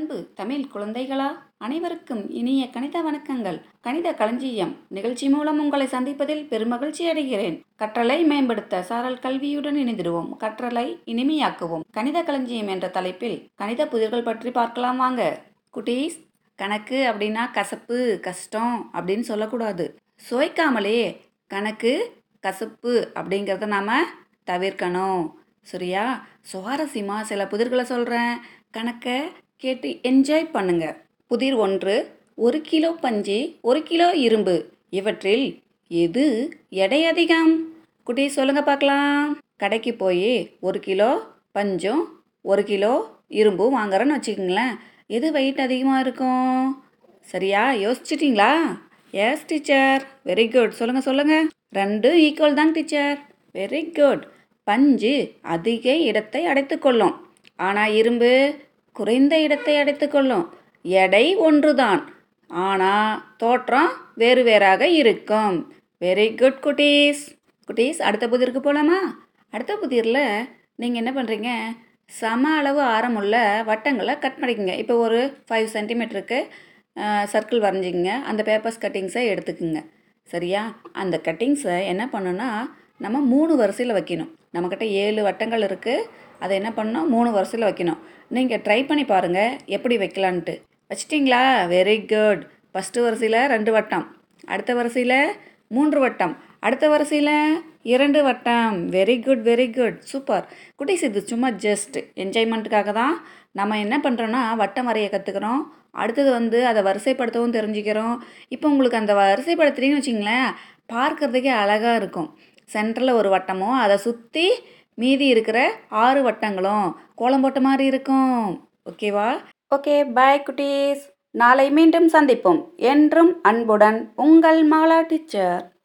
அன்பு தமிழ் குழந்தைகளா அனைவருக்கும் இனிய கணித வணக்கங்கள். கணித களஞ்சியம் நிகழ்ச்சி மூலம் உங்களை சந்திப்பதில் பெருமகிழ்ச்சி அடைகிறேன். கற்றலை மேம்படுத்த சாரல் கல்வியுடன் இணைந்திடுவோம். கற்றலை இனிமையாக்குவோம். கணித களஞ்சியம் என்ற தலைப்பில் கணித புதிர்கள் பற்றி பார்க்கலாம் வாங்க. குட்டீஸ் கணக்கு அப்படின்னா கசப்பு கஷ்டம் அப்படின்னு சொல்லக்கூடாது. சுவைக்காமலே கணக்கு கசப்பு அப்படிங்கிறத நாம் தவிர்க்கணும். சரியா? சுவாரஸ்யமாக சில புதிர்களை சொல்கிறேன் கணக்கை கேட்டு என்ஜாய் பண்ணுங்க. புதிர் ஒன்று ஒரு கிலோ பஞ்சு ஒரு கிலோ இரும்பு. இவற்றில் எது எடை அதிகம்? குட்டி சொல்லுங்க பார்க்கலாம். கடைக்கு போய் ஒரு கிலோ பஞ்சும் ஒரு கிலோ இரும்பும் வாங்குறேன்னு வச்சுக்கோங்களேன். எது வெயிட் அதிகமாக இருக்கும்? சரியா? யோசிச்சிட்டிங்களா? எஸ் டீச்சர் வெரி குட் சொல்லுங்கள் சொல்லுங்கள் ரெண்டும் ஈக்குவல் தான் டீச்சர் வெரி குட் பஞ்சு அதிக இடத்தை அடைத்துக்கொள்ளும் ஆனால் இரும்பு குறைந்த இடத்தை அடைத்துக்கொள்ளும் எடை ஒன்றுதான். ஆனால் தோற்றம் வேறு வேறாக இருக்கும். வெரி குட் குட்டீஸ். குட்டீஸ் அடுத்த புதிருக்கு போகலாமா அடுத்த புதிரில் நீங்கள் என்ன பண்ணுறீங்க சம அளவு ஆரமுள்ள வட்டங்களை கட் பண்ணிக்கோங்க. இப்போ ஒரு ஃபைவ் சென்டிமீட்டருக்கு சர்க்கிள் வரைஞ்சிங்க அந்த பேப்பர்ஸ் கட்டிங்ஸை எடுத்துக்குங்க. சரியா? அந்த கட்டிங்ஸை என்ன பண்ணுன்னா நம்ம மூணு வரிசையில் வைக்கணும். நம்மக்கிட்ட ஏழு வட்டங்கள் இருக்குது அதை என்ன பண்ணணும்? மூணு வரிசையில் வைக்கணும். நீங்கள் ட்ரை பண்ணி பாருங்கள் எப்படி வைக்கலான்ட்டு. வச்சிட்டிங்களா? வெரி குட் ஃபஸ்ட்டு வரிசையில் ரெண்டு வட்டம். அடுத்த வரிசையில் மூன்று வட்டம். அடுத்த வரிசையில் இரண்டு வட்டம். Very good very good super குட்டீஸ் இது சும்மா ஜஸ்ட் என்ஜாய்மெண்ட்டுக்காக தான். நம்ம என்ன பண்ணுறோன்னா வட்டம் வரைய கற்றுக்குறோம் அடுத்தது வந்து அதை வரிசைப்படுத்தவும் தெரிஞ்சுக்கிறோம். இப்போ உங்களுக்கு அந்த வரிசைப்படுத்துறீங்கன்னு வச்சிங்களேன் பார்க்குறதுக்கே அழகாக இருக்கும். சென்டரில் ஒரு வட்டமும் அதை சுற்றி மீதி இருக்கிற ஆறு வட்டங்களும் கோலம் போட்ட மாதிரி இருக்கும். ஓகேவா ஓகே பாய் குட்டீஸ். நாளை மீண்டும் சந்திப்போம். என்றும் அன்புடன் உங்கள் மாலா டீச்சர்.